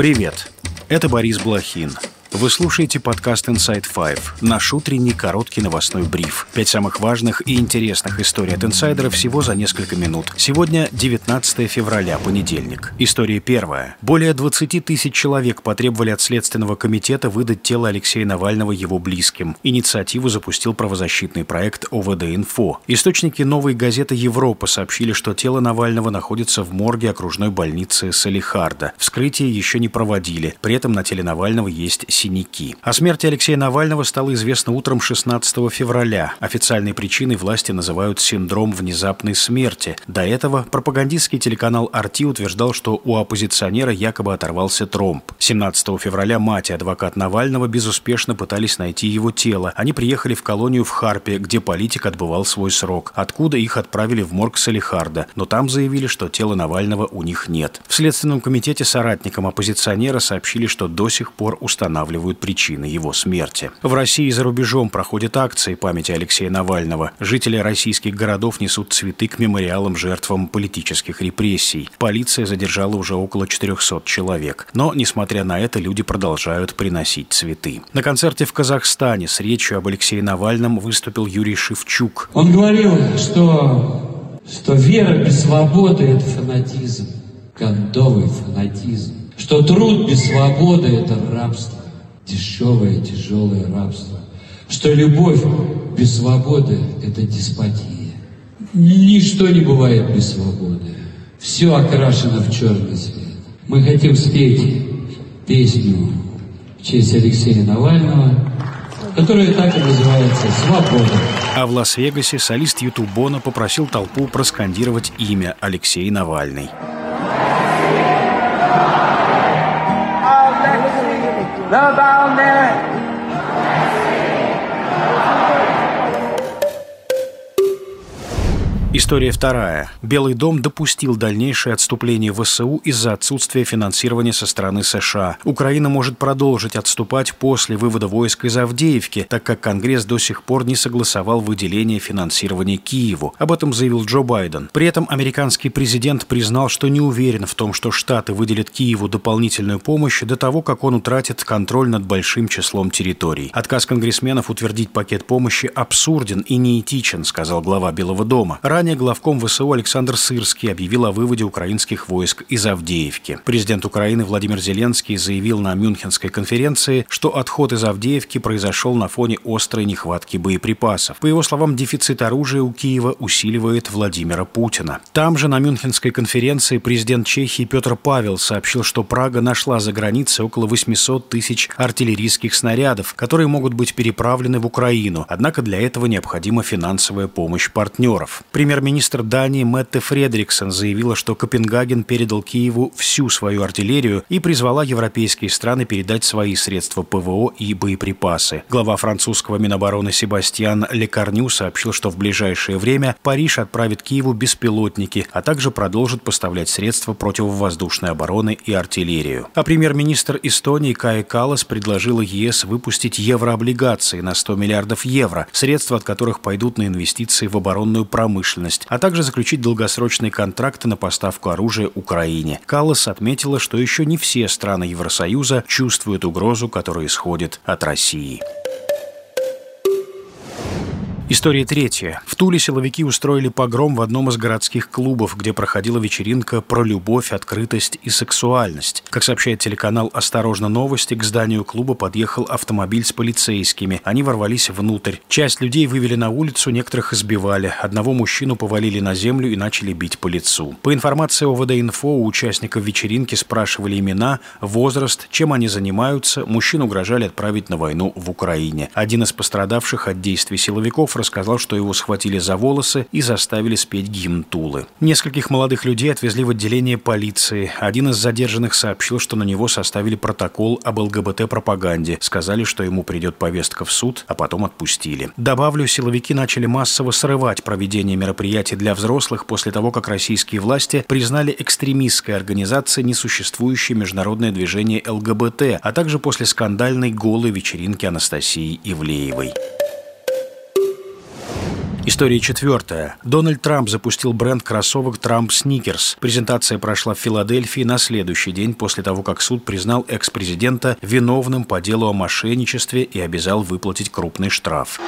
Привет, это Борис Блохин. Вы слушаете подкаст Inside Five, наш утренний короткий новостной бриф. Пять самых важных и интересных историй от инсайдера всего за несколько минут. Сегодня 19 февраля, понедельник. История первая. Более 20 тысяч человек потребовали от Следственного комитета выдать тело Алексея Навального его близким. Инициативу запустил правозащитный проект ОВД-Инфо. Источники новой газеты «Европа» сообщили, что тело Навального находится в морге окружной больницы Салихарда. Вскрытие еще не проводили. При этом на теле Навального есть синяки. О смерти Алексея Навального стало известно утром 16 февраля. Официальной причиной власти называют синдром внезапной смерти. До этого пропагандистский телеканал «Арти» утверждал, что у оппозиционера якобы оторвался тромб. 17 февраля мать и адвокат Навального безуспешно пытались найти его тело. Они приехали в колонию в Харпе, где политик отбывал свой срок, откуда их отправили в морг Салихарда, но там заявили, что тела Навального у них нет. В Следственном комитете соратникам оппозиционера сообщили, что до сих пор устанавливают устанавливают причины его смерти. В России и за рубежом проходят акции памяти Алексея Навального. Жители российских городов несут цветы к мемориалам жертвам политических репрессий. Полиция задержала уже около 400 человек. Но, несмотря на это, люди продолжают приносить цветы. На концерте в Казахстане с речью об Алексее Навальном выступил Юрий Шевчук. Он говорил, что, что вера без свободы – это фанатизм, кондовый фанатизм, что труд без свободы – это рабство дешевое, тяжелое рабство, что любовь без свободы – это деспотия. Ничто не бывает без свободы. Все окрашено в черный цвет. Мы хотим спеть песню в честь Алексея Навального, которая так и называется «Свобода». А в Лас-Вегасе солист Ютубона попросил толпу проскандировать имя Алексей Навальный. Love out there. История вторая. Белый дом допустил дальнейшее отступление ВСУ из-за отсутствия финансирования со стороны США. Украина может продолжить отступать после вывода войск из Авдеевки, так как Конгресс до сих пор не согласовал выделение финансирования Киеву. Об этом заявил Джо Байден. При этом американский президент признал, что не уверен в том, что Штаты выделят Киеву дополнительную помощь до того, как он утратит контроль над большим числом территорий. Отказ конгрессменов утвердить пакет помощи абсурден и неэтичен, сказал глава Белого дома. Ранее главком ВСУ Александр Сырский объявил о выводе украинских войск из Авдеевки. Президент Украины Владимир Зеленский заявил на Мюнхенской конференции, что отход из Авдеевки произошел на фоне острой нехватки боеприпасов. По его словам, дефицит оружия у Киева усиливает Владимира Путина. Там же на Мюнхенской конференции президент Чехии Петр Павел сообщил, что Прага нашла за границей около 800 тысяч артиллерийских снарядов, которые могут быть переправлены в Украину. Однако для этого необходима финансовая помощь партнеров. Премьер-министр Дании Мэтте Фредриксон заявила, что Копенгаген передал Киеву всю свою артиллерию и призвала европейские страны передать свои средства ПВО и боеприпасы. Глава французского Минобороны Себастьян Лекарню сообщил, что в ближайшее время Париж отправит Киеву беспилотники, а также продолжит поставлять средства противовоздушной обороны и артиллерию. А премьер-министр Эстонии Кая Калас предложила ЕС выпустить еврооблигации на 100 миллиардов евро, средства от которых пойдут на инвестиции в оборонную промышленность промышленность, а также заключить долгосрочные контракты на поставку оружия Украине. Каллас отметила, что еще не все страны Евросоюза чувствуют угрозу, которая исходит от России. История третья. В Туле силовики устроили погром в одном из городских клубов, где проходила вечеринка про любовь, открытость и сексуальность. Как сообщает телеканал «Осторожно новости», к зданию клуба подъехал автомобиль с полицейскими. Они ворвались внутрь. Часть людей вывели на улицу, некоторых избивали. Одного мужчину повалили на землю и начали бить по лицу. По информации ОВД-инфо, у участников вечеринки спрашивали имена, возраст, чем они занимаются. Мужчин угрожали отправить на войну в Украине. Один из пострадавших от действий силовиков рассказал, что его схватили за волосы и заставили спеть гимн Тулы. Нескольких молодых людей отвезли в отделение полиции. Один из задержанных сообщил, что на него составили протокол об ЛГБТ-пропаганде. Сказали, что ему придет повестка в суд, а потом отпустили. Добавлю, силовики начали массово срывать проведение мероприятий для взрослых после того, как российские власти признали экстремистской организацией несуществующее международное движение ЛГБТ, а также после скандальной голой вечеринки Анастасии Ивлеевой. История четвертая. Дональд Трамп запустил бренд кроссовок Трамп Сникерс. Презентация прошла в Филадельфии на следующий день после того, как суд признал экс-президента виновным по делу о мошенничестве и обязал выплатить крупный штраф.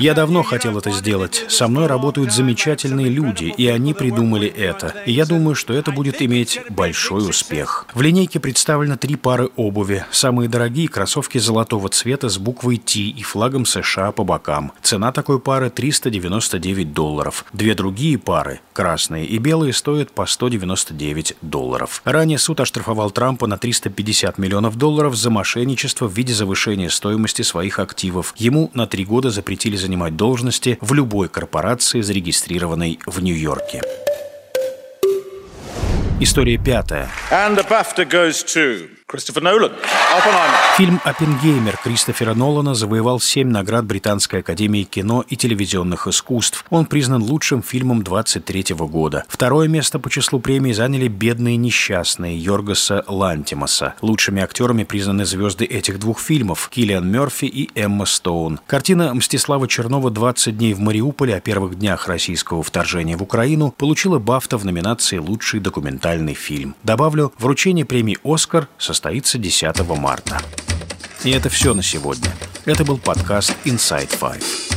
Я давно хотел это сделать. Со мной работают замечательные люди, и они придумали это. И я думаю, что это будет иметь большой успех. В линейке представлено три пары обуви. Самые дорогие кроссовки золотого цвета с буквой Т и флагом США по бокам. Цена такой пары 399 долларов. Две другие пары, красные и белые, стоят по 199 долларов. Ранее суд оштрафовал Трампа на 350 миллионов долларов за мошенничество в виде завышения стоимости своих активов. Ему на три года запретили занимать должности в любой корпорации, зарегистрированной в Нью-Йорке. История пятая. And the BAFTA goes to. Фильм «Оппенгеймер» Кристофера Нолана завоевал семь наград Британской академии кино и телевизионных искусств. Он признан лучшим фильмом 23 года. Второе место по числу премий заняли «Бедные несчастные» Йоргаса Лантимаса. Лучшими актерами признаны звезды этих двух фильмов – Киллиан Мерфи и Эмма Стоун. Картина Мстислава Чернова «20 дней в Мариуполе» о первых днях российского вторжения в Украину получила Бафта в номинации «Лучший документальный фильм». Добавлю, вручение премии «Оскар» состоится 10 марта. И это все на сегодня. Это был подкаст Inside Five.